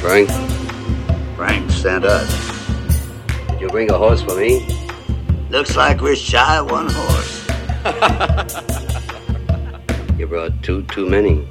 Frank Frank, sent us. Did you bring a horse for me? Looks like we're shy of one horse. You brought two too many.